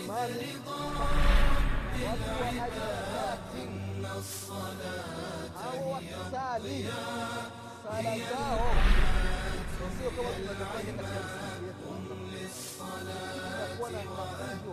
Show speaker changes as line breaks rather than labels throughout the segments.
imani watu wa harakati au wakisali sala zao sio kama tunavyofanya katika misikiti yetu itakuwa na mafunzo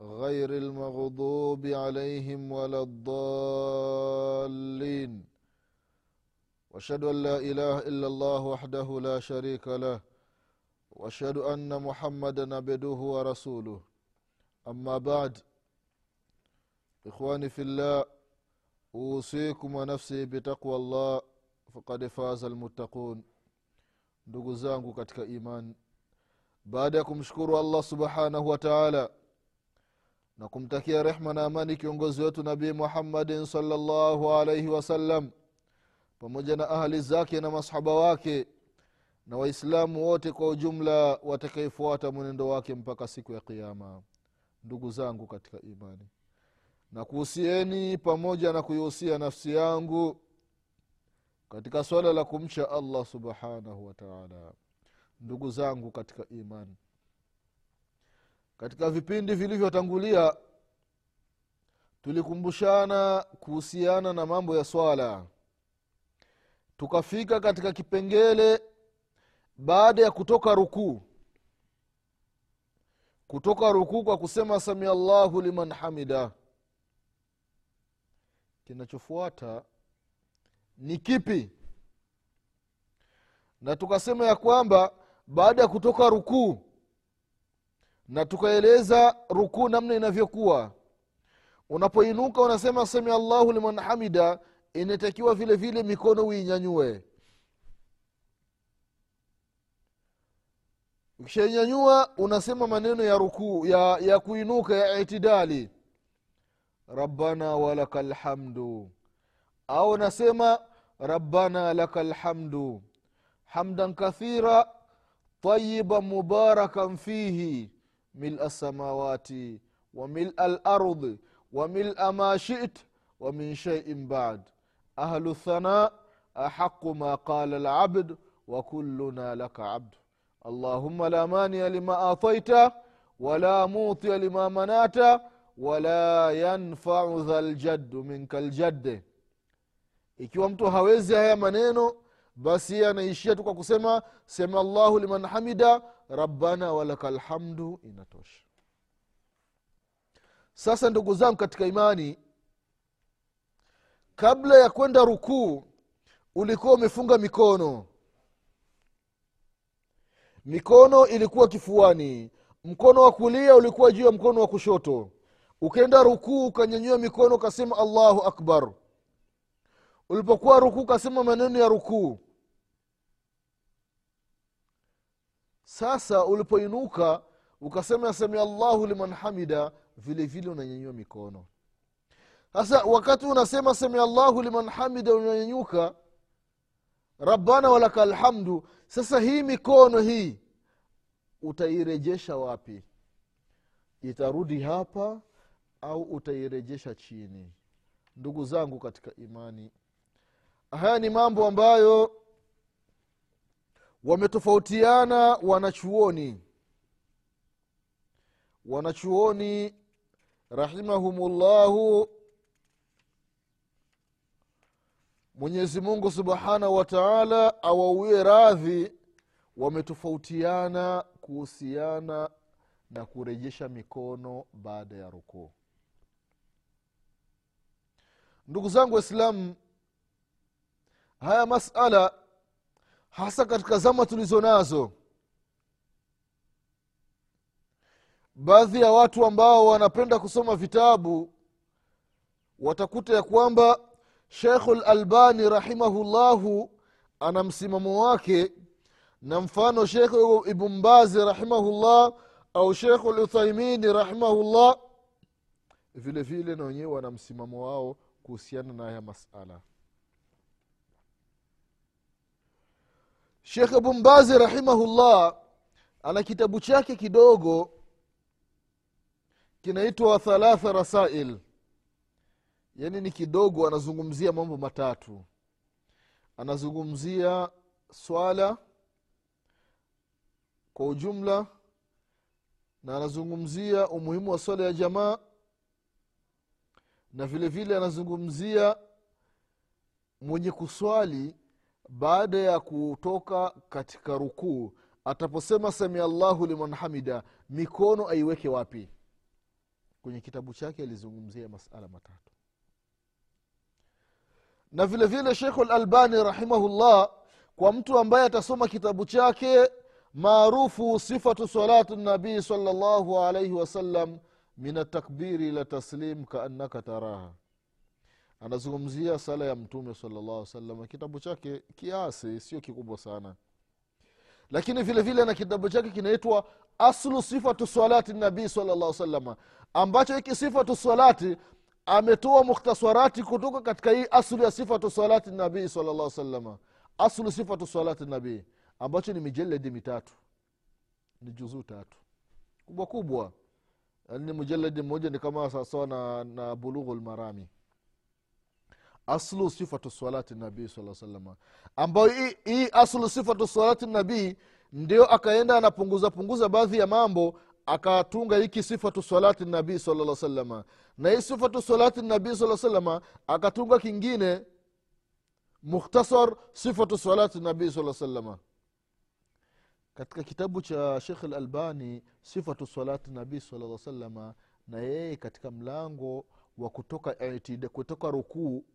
غير المغضوب عليهم ولا الضالين واشهد ان لا اله الا الله وحده لا شريك له واشهد ان محمدا عبده ورسوله اما بعد اخواني في الله اوصيكم ونفسي بتقوى الله فقد فاز المتقون ndugu zangu katika iman baada ya kumshukuru allah subhanahu wa taala na kumtakia rehma na amani kiongozi wetu nabii muhammadin salllahu alaihi wasallam pamoja na ahali zake na masahaba wake na waislamu wote kwa ujumla watakaefuata mwenendo wake mpaka siku ya qiama ndugu zangu katika imani na kuhusieni pamoja na kuihusia nafsi yangu katika swala la kumcha allah subhanahu wataala ndugu zangu katika imani katika vipindi vilivyotangulia tulikumbushana kuhusiana na mambo ya swala. Tukafika katika kipengele baada ya kutoka rukuu. Kutoka rukuu kwa kusema samia llahu liman hamida. Kinachofuata ni kipi? Na tukasema ya kwamba baada ya kutoka rukuu na tukaeleza rukuu namna inavyokuwa. Unapoinuka unasema samia allahu liman hamida inatakiwa vile vile mikono uinyanyue. Ukishainyanyua unasema maneno ya rukuu ya, ya kuinuka ya itidali. Rabbana walaka lhamdu au nasema rabbana laka lhamdu hamdan kathira mila lsamawati wa mila lardi wa mila ma shit wa min shaiin bad ahlu thana ahaqu ma qala labd wa kulluna laka abdu allahuma la mania lima ataita wala mutia lima manata wala yanfau dha ljaddu minka ljadde ikiwa mtu hawezi haya maneno basi yeye anaishia tu kwa kusema sema allahu liman hamida rabbana walaka lhamdu inatosha. Sasa ndugu zangu katika imani kabla ya kwenda rukuu ulikuwa umefunga mikono. Mikono ilikuwa kifuani. Mkono wa kulia ulikuwa juu ya mkono wa kushoto. Ukenda rukuu ukanyanyua mikono ukasema allahu akbar. Ulipokuwa rukuu ukasema maneno ya rukuu sasa ulipoinuka ukasema samia allahu liman hamida vile vile unanyanyua mikono. Sasa wakati unasema samia allahu liman hamida unanyanyuka rabbana walaka alhamdu sasa hii mikono hii utairejesha wapi? Itarudi hapa au utairejesha chini? Ndugu zangu katika imani haya ni mambo ambayo wametofautiana wanachuoni. Wanachuoni rahimahumullahu mwenyezi mungu subhanahu wa taala awauie radhi wametofautiana kuhusiana na kurejesha mikono baada ya rukuu. Ndugu zangu waislamu haya masala hasa katika zama tulizo nazo. Baadhi ya watu ambao wanapenda kusoma vitabu watakuta ya kwamba shekhu lalbani rahimahullahu ana msimamo wake na mfano shekhu ibnbazi rahimahullah au shekhu luthaimini rahimahullah vile vile na wenyewe wana msimamo wao kuhusiana na haya masala shekh bumbazi rahimahullah ana kitabu chake kidogo kinaitwa thalatha rasail. Yaani ni kidogo anazungumzia mambo matatu. Anazungumzia swala kwa ujumla na anazungumzia umuhimu wa swala ya jamaa na vile vile anazungumzia mwenye kuswali baada ya kutoka katika rukuu ataposema samia allahu liman hamida mikono aiweke wapi? Kwenye kitabu chake alizungumzia masala matatu. Na vile vile shekhu lalbani rahimahullah kwa mtu ambaye atasoma kitabu chake maarufu sifatu salatu nabii salllahu alaihi wasallam min atakbiri ila taslim kaannaka taraha anazungumzia sala ya mtume salllah salam kitabu chake kiasi sio kikubwa sana. Lakini vile vile na kitabu chake kinaitwa aslu sifatu salati nabii salllah salama ambacho hiki sifatu salati ametoa mukhtasarati kutoka katika hii aslu ya sifatu salati nabii salllah salama aslu sifatu salati nabii ambacho ni mijeledi mitatu. Ni juzuu tatu. Kubwa kubwa. Yani mujeledi mmoja ni kama sawasawa na, na bulughu lmarami aslu sifatu salati nabii saa salama ambayo hii, aslu sifatu salati nabii ndio akaenda anapunguza punguza baadhi ya mambo akatunga hiki sifatu salati nabii salaa salama na hii sifatu salati nabii saa salama akatunga kingine mukhtasar sifatu salati nabii saa salama katika kitabu cha shekh lalbani sifatu salati nabii sala salama na yeye katika mlango wa kutoka itida, kutoka rukuu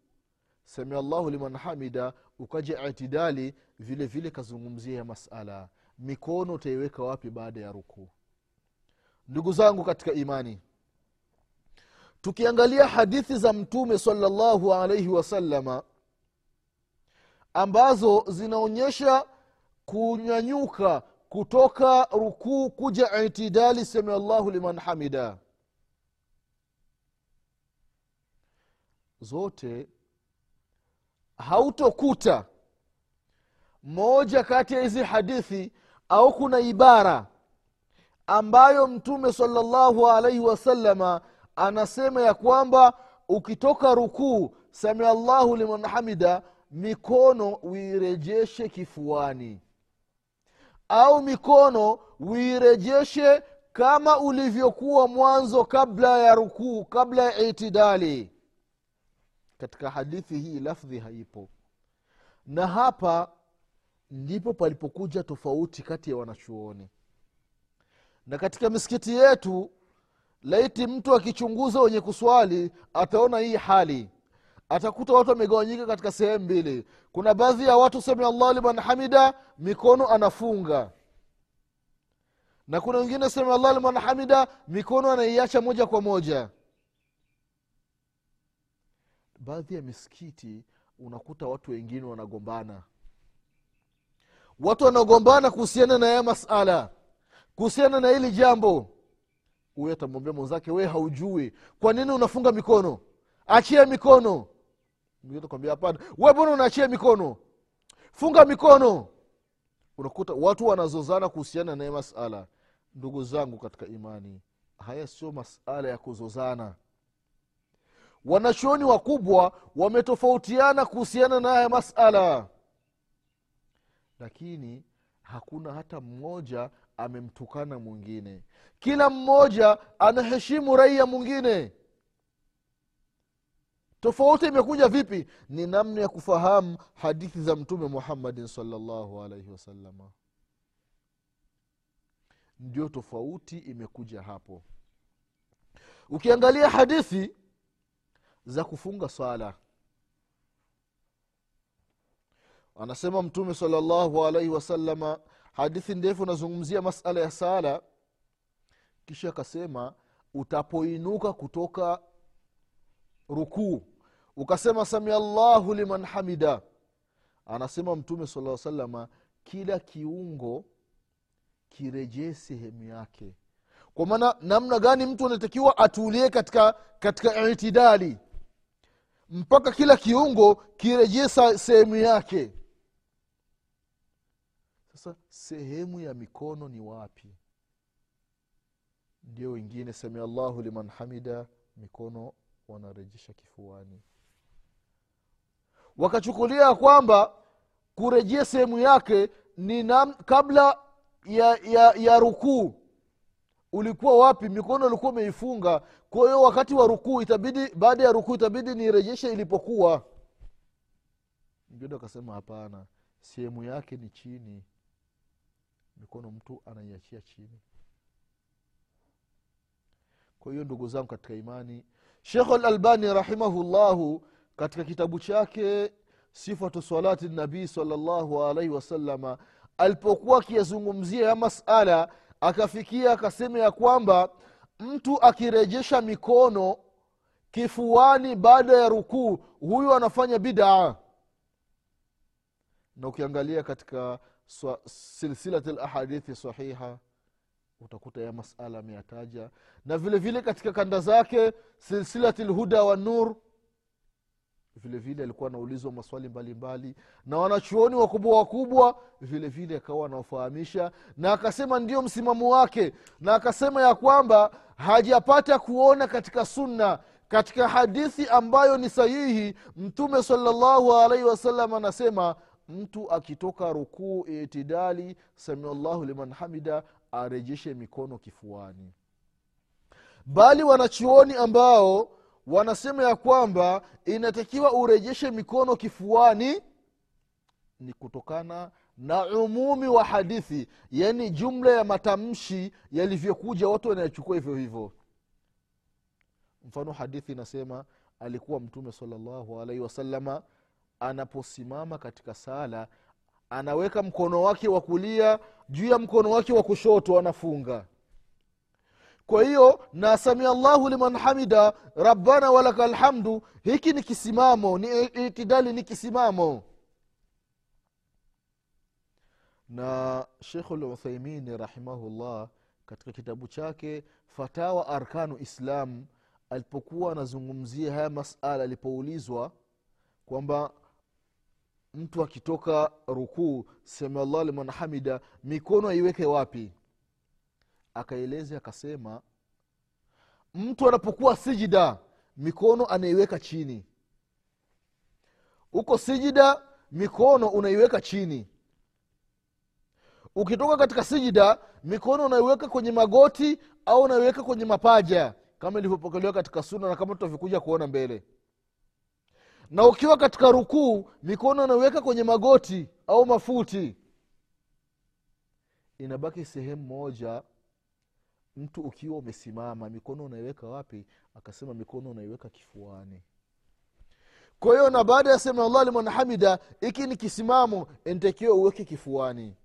samia liman hamida ukaja itidali vile vile kazungumzia ya masala. Mikono utaiweka wapi baada ya rukuu? Ndugu zangu katika imani tukiangalia hadithi za mtume salallahu alaihi wasalama ambazo zinaonyesha kunyanyuka kutoka rukuu kuja itidali samia llahu liman hamida. Zote hautokuta. Moja kati ya hizi hadithi au kuna ibara ambayo mtume salllahu alaihi wasalama anasema ya kwamba ukitoka rukuu samia llahu liman hamida mikono uirejeshe kifuani. Au mikono uirejeshe kama ulivyokuwa mwanzo kabla ya rukuu kabla ya itidali katika hadithi hii lafdhi haipo. Na hapa ndipo palipokuja tofauti kati ya wanachuoni. Na katika misikiti yetu laiti mtu akichunguza wenye kuswali ataona hii hali. Atakuta watu wamegawanyika katika sehemu mbili. Kuna baadhi ya watu samia llah liman hamida mikono anafunga. Na kuna wengine samia llah liman hamida mikono anaiacha moja kwa moja baadhi ya misikiti unakuta watu wengine wanagombana. Watu wanagombana kuhusiana na ya masala kuhusiana na hili jambo. Huyo atamwambia mwenzake wee haujui. Kwa nini unafunga mikono? Achia mikono. Kwambia hapana. We mbona unaachia mikono? Funga mikono. Unakuta watu wanazozana kuhusiana na hii masala. Ndugu zangu katika imani haya sio masala ya kuzozana wanachuoni wakubwa wametofautiana kuhusiana na haya masala. Lakini hakuna hata mmoja amemtukana mwingine. Kila mmoja anaheshimu raia mwingine. Tofauti imekuja vipi? Ni namna ya kufahamu hadithi za mtume muhammadin salllahu alaihi wasalama ndio tofauti imekuja hapo. Ukiangalia hadithi za kufunga swala. Anasema mtume salllahu alaihi wasalama hadithi ndefu nazungumzia masala ya sala. Kisha akasema utapoinuka kutoka rukuu ukasema samia llahu liman hamida. Anasema mtume sala salama kila kiungo kirejee sehemu yake. Kwa maana namna gani mtu anatakiwa atulie katika katika itidali mpaka kila kiungo kirejesa sehemu yake. Sasa sehemu ya mikono ni wapi? Ndio wengine samia llahu liman hamida mikono wanarejesha kifuani. Wakachukulia kwamba kurejea sehemu yake ni nam, kabla ya, ya, ya rukuu ulikuwa wapi mikono ulikuwa umeifunga. Kwa hiyo wakati wa rukuu itabidi baada ya rukuu itabidi nirejeshe ilipokuwa. Mgine akasema hapana sehemu yake ni chini. Mikono mtu anaiachia chini. Kwa hiyo ndugu zangu katika imani shekh lalbani rahimahullahu katika kitabu chake sifatu salati nabii salllahu alaihi wasalama alipokuwa akiyazungumzia ya masala akafikia akasema ya kwamba mtu akirejesha mikono kifuani baada ya rukuu huyu anafanya bidaa na ukiangalia katika silsilat lahadithi sahiha utakuta ya masala ameyataja. Na vile vile katika kanda zake silsilati lhuda wa nur vile vile alikuwa anaulizwa maswali mbalimbali mbali. na wanachuoni wakubwa wakubwa vile vile akawa anaofahamisha na akasema ndio msimamo wake na akasema ya kwamba hajapata kuona katika sunna katika hadithi ambayo ni sahihi mtume salallahu alaihi wasallam anasema mtu akitoka rukuu itidali samiallahu liman hamida arejeshe mikono kifuani bali wanachuoni ambao wanasema ya kwamba inatakiwa urejeshe mikono kifuani ni kutokana na umumi wa hadithi yaani jumla ya matamshi yalivyokuja watu wanayachukua hivyo hivyo. Mfano hadithi inasema alikuwa mtume salllahu alaihi wasalama anaposimama katika sala anaweka mkono wake wa kulia juu ya mkono wake wa kushoto anafunga kwa hiyo na samia llahu liman hamida rabbana walaka lhamdu hiki ni kisimamo ni itidali ni kisimamo. Na shekhu luthaimini rahimahullah katika kitabu chake fatawa arkanu islam alipokuwa anazungumzia haya masala alipoulizwa kwamba mtu akitoka rukuu samiallah liman hamida mikono aiweke wapi akaeleza akasema mtu anapokuwa sijida mikono anaiweka chini. Huko sijida mikono unaiweka chini. Ukitoka katika sijida mikono unaiweka kwenye magoti au unaiweka kwenye mapaja kama ilivyopokelewa katika suna na kama tutavyokuja kuona mbele. Na ukiwa katika rukuu mikono unaiweka kwenye magoti au mafuti. Inabaki sehemu moja mtu ukiwa umesimama mikono unaiweka wapi? Akasema mikono unaiweka kifuani. Kwa hiyo na baada ya sema allah liman hamida iki ni kisimamo ntakiwa uweke kifuani.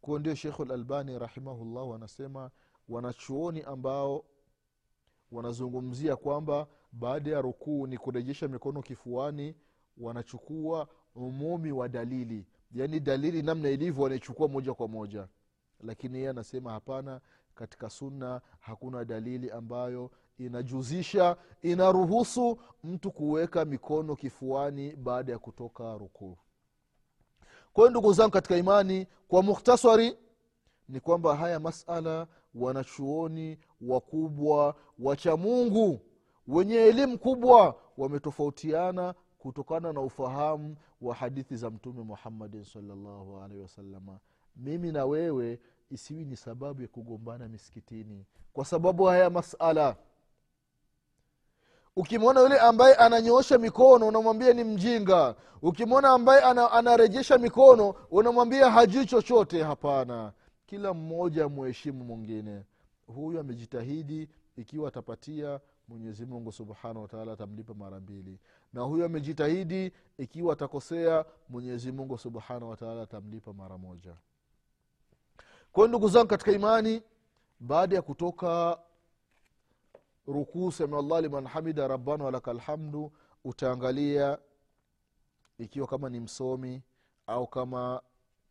Kuo ndio shekhu lalbani rahimahullahu anasema wanachuoni ambao wanazungumzia kwamba baada ya rukuu ni kurejesha mikono kifuani wanachukua umumi wa dalili. Yaani dalili namna ilivyo wanaichukua moja kwa moja lakini yeye anasema hapana katika sunna hakuna dalili ambayo inajuzisha inaruhusu mtu kuweka mikono kifuani baada ya kutoka rukuu. Kwa hiyo ndugu zangu katika imani kwa mukhtasari ni kwamba haya masala wanachuoni wakubwa wacha mungu wenye elimu kubwa wametofautiana kutokana na ufahamu wa hadithi za mtume muhammadin salllahu alaihi wasalama mimi na wewe isiwi ni sababu ya kugombana misikitini. Kwa sababu haya masala ukimwona yule ambaye ananyoosha mikono unamwambia ni mjinga. Ukimwona ambaye ana, anarejesha mikono unamwambia hajui chochote. Hapana kila mmoja muheshimu mwingine. Huyu amejitahidi ikiwa atapatia mwenyezi mungu subhanahu wataala atamlipa mara mbili. Na huyu amejitahidi ikiwa atakosea mwenyezi mungu subhanahu wataala atamlipa mara moja kwa ndugu zangu katika imani baada ya kutoka rukuu samiallah liman hamida rabbana walaka lhamdu utaangalia ikiwa kama ni msomi au kama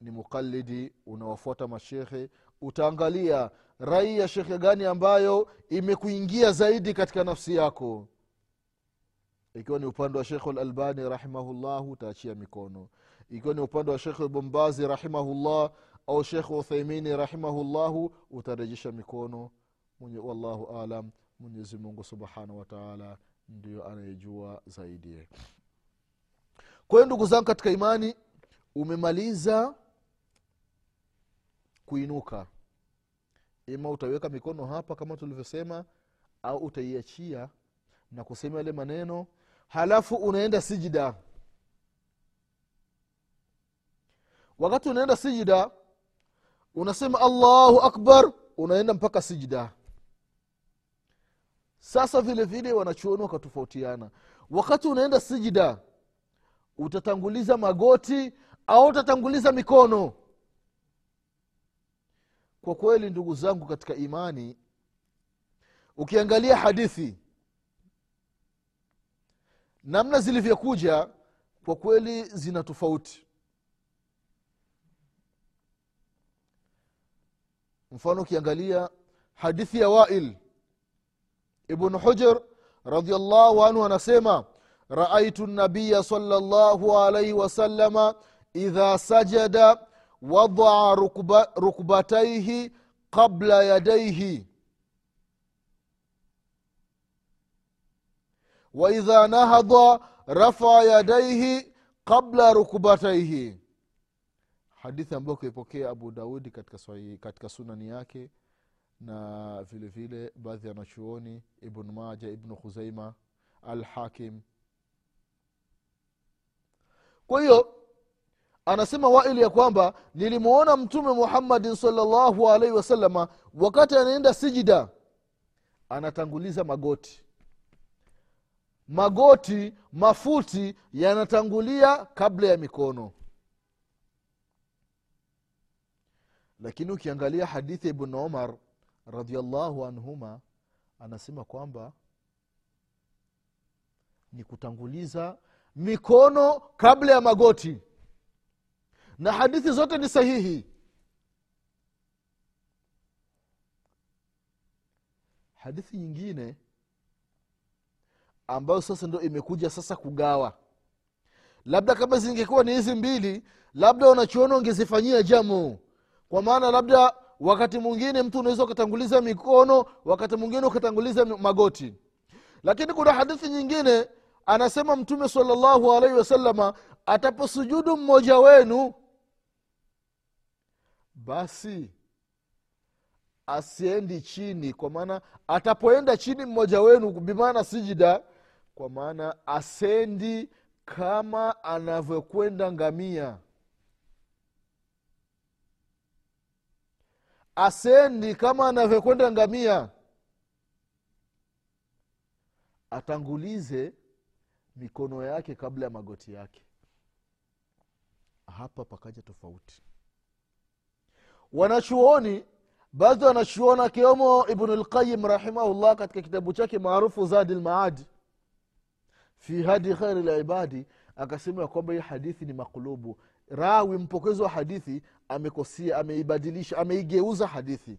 ni mukalidi unawafuata mashekhe utaangalia rai ya shekhe gani ambayo imekuingia zaidi katika nafsi yako. Ikiwa ni upande wa shekhe lalbani rahimahullah utaachia mikono. Ikiwa ni upande wa shekhe bombazi rahimahullah au shekh uthaimini rahimahullahu utarejesha mikono. Mwenye wallahu alam mwenyezi mungu subhanahu wataala ndio anayejua zaidi. Kwa hiyo ndugu zangu katika imani umemaliza kuinuka. Ima utaweka mikono hapa kama tulivyosema au utaiachia na kusema yale maneno. Halafu unaenda sijida. Wakati unaenda sijida unasema allahu akbar unaenda mpaka sijida sasa vile vile wanachuoni wakatofautiana. Wakati unaenda sijida utatanguliza magoti au utatanguliza mikono? Kwa kweli ndugu zangu katika imani ukiangalia hadithi namna zilivyokuja kwa kweli zina tofauti mfano ukiangalia hadithi ya wail ibnu hujar radiallahu anhu anasema raaitu nabiya salllahu alaihi wasalama idha sajada wadaa rukba, rukbataihi qabla yadaihi waidha nahada rafaa yadaihi qabla rukbataihi hadithi ambayo kuipokea abu daudi katika, katika sunani yake na vile vile baadhi ya wanachuoni ibnu maja ibnu khuzaima alhakim. Kwa hiyo anasema waili ya kwamba nilimwona mtume muhammadin salllahu alaihi wasalama wakati anaenda sijida anatanguliza magoti. Magoti mafuti yanatangulia kabla ya mikono lakini ukiangalia hadithi ya ibnu umar radiallahu anhuma anasema kwamba ni kutanguliza mikono kabla ya magoti. Na hadithi zote ni sahihi. Hadithi nyingine ambayo sasa ndo imekuja sasa kugawa. Labda kama zingekuwa ni hizi mbili labda wanachuona ungezifanyia jamu kwa maana labda wakati mwingine mtu unaweza ukatanguliza mikono wakati mwingine ukatanguliza magoti. Lakini kuna hadithi nyingine anasema mtume salllahu alaihi wasalama ataposujudu mmoja wenu basi asiendi chini. Kwa maana atapoenda chini mmoja wenu bimaana sijida kwa maana asendi kama anavyokwenda ngamia asendi kama anavyokwenda ngamia. Atangulize mikono yake kabla ya magoti yake. Hapa pakaja tofauti. Wanachuoni baadhi wanachuoni akiwemo ibnulqayim rahimahullah katika kitabu chake maarufu zadi lmaadi fi hadi khairi libadi akasema ya kwamba hii hadithi ni makulubu rawi mpokezi wa hadithi amekosea ameibadilisha ameigeuza hadithi.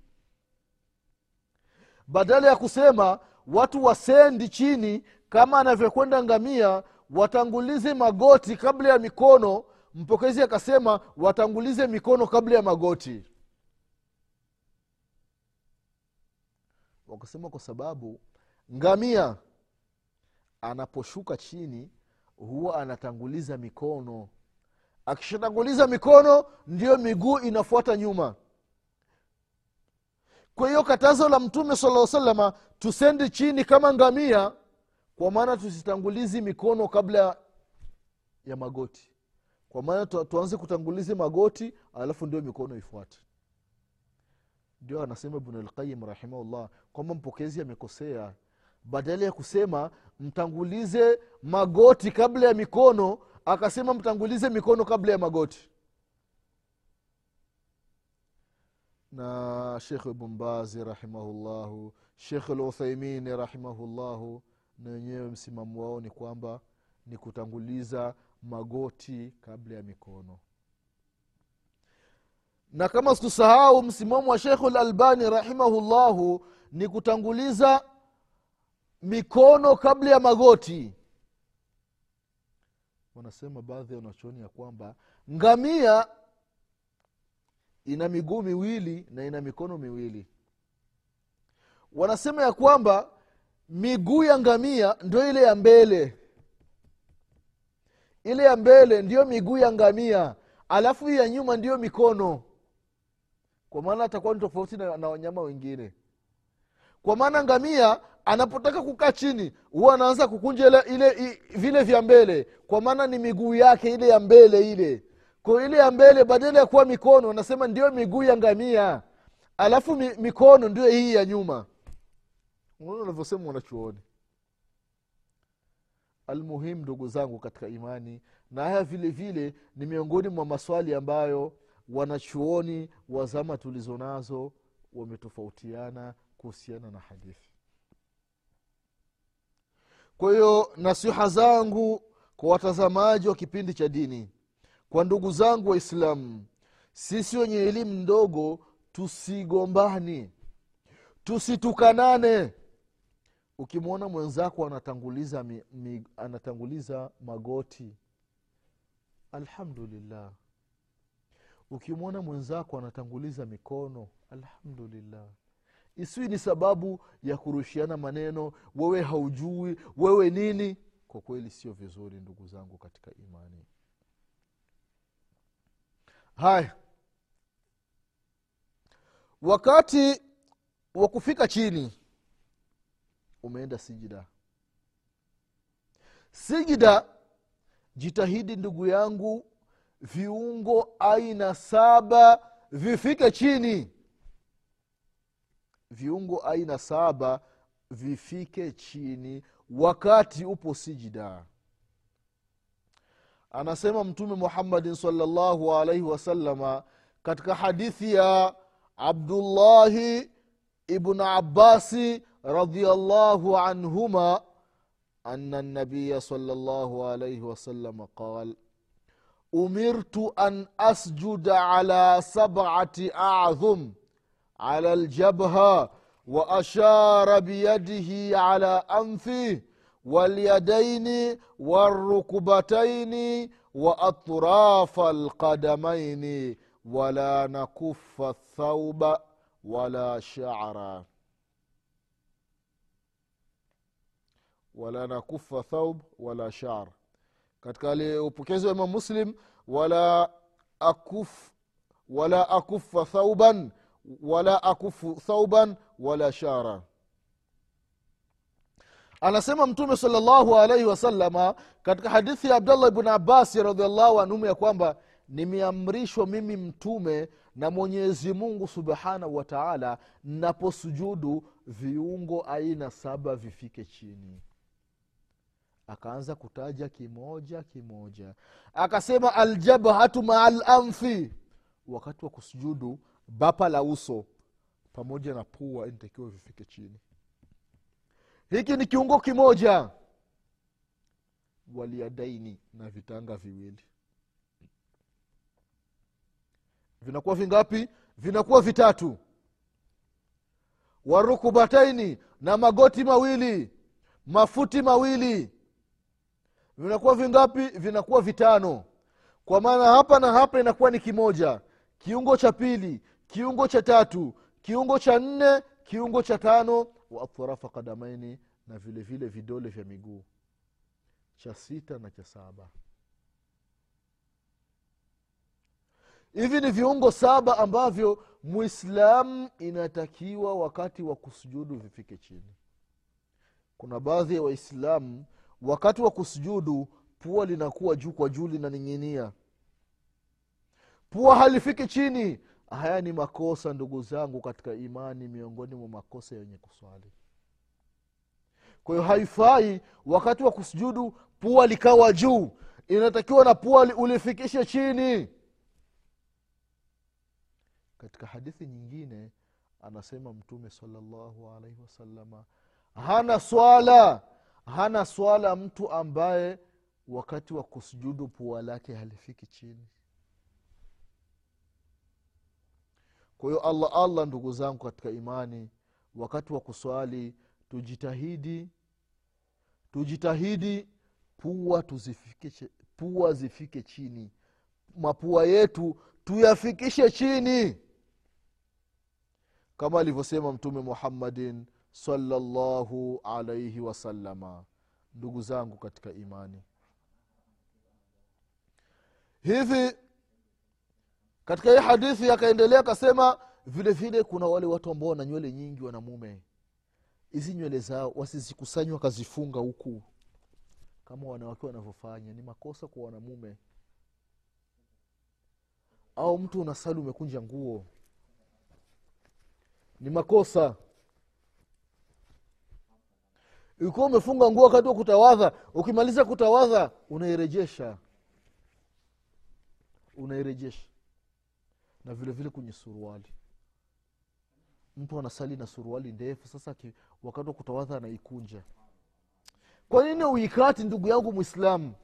Badala ya kusema watu wasendi chini kama anavyokwenda ngamia watangulize magoti kabla ya mikono mpokezi akasema watangulize mikono kabla ya magoti. Wakasema kwa sababu ngamia anaposhuka chini huwa anatanguliza mikono akishatanguliza mikono ndiyo miguu inafuata nyuma. Kwa hiyo katazo la mtume sala salama tusendi chini kama ngamia kwa maana tusitangulizi mikono kabla ya magoti. Kwa maana tu, tuanze kutangulizi magoti alafu ndio mikono ifuate. Ndio anasema ibnulqayim rahimahullah kwamba mpokezi amekosea. Badala ya kusema mtangulize magoti kabla ya mikono akasema mtangulize mikono kabla ya magoti. Na shekh bumbazi rahimahullahu shekh luthaimini rahimahullahu na wenyewe msimamo wao ni kwamba ni kutanguliza magoti kabla ya mikono. Na kama sikusahau msimamo wa shekhu lalbani rahimahullahu ni kutanguliza mikono kabla ya magoti wanasema baadhi ya wanachuoni ya kwamba ngamia ina miguu miwili na ina mikono miwili. Wanasema ya kwamba miguu ya ngamia ndio ile ya mbele. Ile ya mbele ndiyo miguu ya ngamia alafu hii ya nyuma ndiyo mikono. Kwa maana atakuwa ni tofauti na, na wanyama wengine kwa maana ngamia anapotaka kukaa chini huwa anaanza kukunja ile, ile vile vya mbele. Kwa maana ni miguu yake ile ya mbele ile. Kwa ile ya mbele badala ya kuwa mikono anasema ndio miguu ya ngamia. Alafu mi, mikono ndio hii ya nyuma. Unaona unavyosema wanachuoni. Almuhimu ndugu zangu katika imani na haya vile vile ni miongoni mwa maswali ambayo wanachuoni wa zama tulizo nazo wametofautiana kuhusiana na hadithi. Kwa hiyo nasiha zangu kwa watazamaji wa kipindi cha dini kwa ndugu zangu waislamu sisi wenye elimu ndogo tusigombani tusitukanane. Ukimwona mwenzako anatanguliza, mi, mi, anatanguliza magoti. Alhamdulillah. Ukimwona mwenzako anatanguliza mikono. Alhamdulillah isiwi ni sababu ya kurushiana maneno wewe haujui wewe nini. Kwa kweli sio vizuri ndugu zangu katika imani. Haya. Wakati wa kufika chini umeenda sijida. Sijida jitahidi ndugu yangu viungo aina saba vifike chini viungo aina saba vifike chini wakati upo sijida anasema mtume muhammadin salllahu alaihi wasalama katika hadithi ya abdullahi ibn abasi radiallahu anhuma ana nabiya salllahu alaihi wasalama qal umirtu an asjuda ala sabati adhum على الجبهة وأشار بيده على أنفه واليدين والركبتين وأطراف القدمين ولا نكف الثوب ولا شعرا wala nakufa thaub wala shar katika upokezi wa imam muslim wala akuf wala akufa thauban wala akufu thauban wala shara. Anasema mtume salllahu alaihi wasalama katika hadithi ya abdallah bni abasi radiallahu anhum ya kwamba nimeamrishwa mimi mtume na mwenyezi mungu subhanahu wa taala naposujudu viungo aina saba vifike chini. Akaanza kutaja kimoja kimoja. Akasema aljabhatu maa lamfi wakati wa kusujudu bapa la uso pamoja na pua inatakiwa vifike chini. Hiki ni kiungo kimoja. Waliadaini na vitanga viwili. Vinakuwa vingapi? Vinakuwa vitatu. Warukubataini na magoti mawili mafuti mawili. Vinakuwa vingapi? Vinakuwa vitano. Kwa maana hapa na hapa inakuwa ni kimoja. Kiungo cha pili kiungo cha tatu kiungo cha nne kiungo cha tano wa atrafa kadamaini na vile vile vidole vya miguu. Cha sita na cha saba. Hivi ni viungo saba ambavyo mwislamu inatakiwa wakati wa kusujudu vifike chini. Kuna baadhi ya waislamu wakati wa kusujudu pua linakuwa juu kwa juu linaning'inia. Pua halifiki chini haya ni makosa ndugu zangu katika imani miongoni mwa makosa yenye kuswali. Kwa hiyo haifai wakati wa kusujudu pua likawa juu. Inatakiwa na pua ulifikishe chini. Katika hadithi nyingine anasema mtume salallahu alaihi wasalama hana swala hana swala mtu ambaye wakati wa kusujudu pua lake halifiki chini kwa hiyo allah allah ndugu zangu katika imani wakati wa kuswali tujitahidi tujitahidi pua tuzifikishe pua zifike chini. Mapua yetu tuyafikishe chini. Kama alivyosema mtume muhammadin salallahu alaihi wasalama ndugu zangu katika imani. Hivi katika hii hadithi akaendelea akasema vile vile kuna wale watu ambao wana nywele nyingi wanamume hizi nywele zao wasizikusanywa wakazifunga huku. Kama wanawake wanavyofanya ni makosa kwa wanamume au mtu unasali umekunja nguo. Ni makosa. Ikiwa umefunga nguo wakati wa kutawadha. Ukimaliza kutawadha unairejesha. Unairejesha na vile vile kwenye suruali. Mtu anasali na suruali ndefu sasa wakati wa kutawadha anaikunja. Kwa nini uikati ndugu yangu mwislamu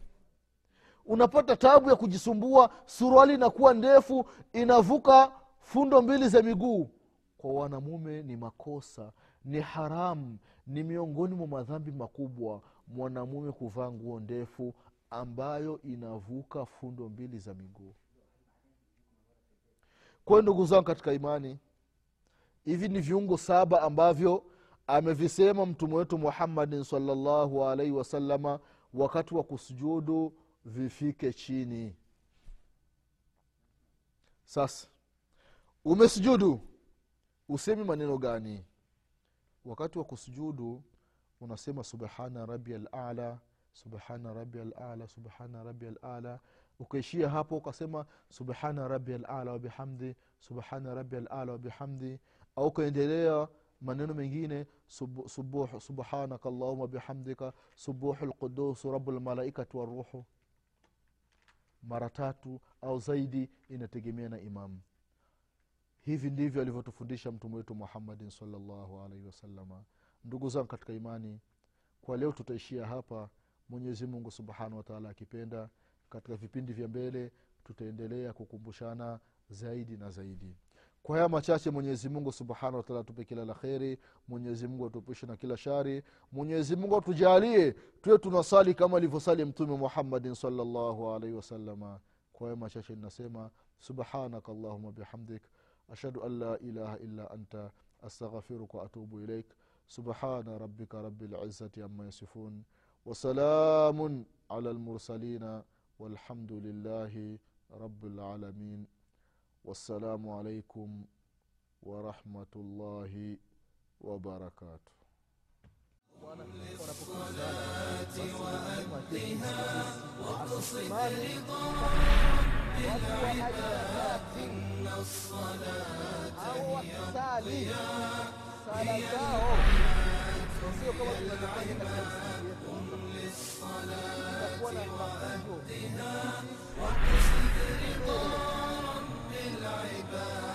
unapata tabu ya kujisumbua suruali inakuwa ndefu inavuka fundo mbili za miguu. Kwa wanamume ni makosa ni haramu ni miongoni mwa madhambi makubwa mwanamume kuvaa nguo ndefu ambayo inavuka fundo mbili za miguu kwayo ndugu zangu katika imani hivi ni viungo saba ambavyo amevisema mtume wetu muhammadin salllahu alaihi wasalama wakati wa kusujudu vifike chini. Sasa umesujudu usemi maneno gani? Wakati wa kusujudu unasema subhana rabi alala subhana rabi alala subhana rabi lala ukaishia hapo ukasema subhana rabi lala wabihamdi subhana rabi lala wabihamdi au ukaendelea maneno mengine sub, subuh, allahuma bihamdika subuhu lqudusu rabu lmalaikati waruhu mara tatu au zaidi inategemea na imamu hivi ndivyo alivyotufundisha mtume wetu muhammadin salllahu alaihi wasalama ndugu zangu katika imani kwa leo tutaishia hapa. Mwenyezi mungu subhanahu wataala akipenda katika vipindi vya mbele tutaendelea kukumbushana zaidi na zaidi. Kwa haya machache mwenyezi mungu subhanahu wataala atupe kila la kheri mwenyezi mungu atuepushe na kila shari mwenyezi mungu atujalie tuwe tunasali kama alivyosali mtume muhammadin salllahu alaihi wasalama kwa haya machache ninasema subhanaka allahuma bihamdik ashhadu an la ilaha illa anta astaghfiruka waatubu ilaik subhana rabbika rabi lizati ama yasifun wasalamun ala lmursalina والحمد لله رب العالمين. والسلام عليكم ورحمة الله وبركاته.
للصلاة وأدها واقصد رضا العباد إن الصلاة هي الضياء للصلاة وأهدنا واقصد رضا رب العباد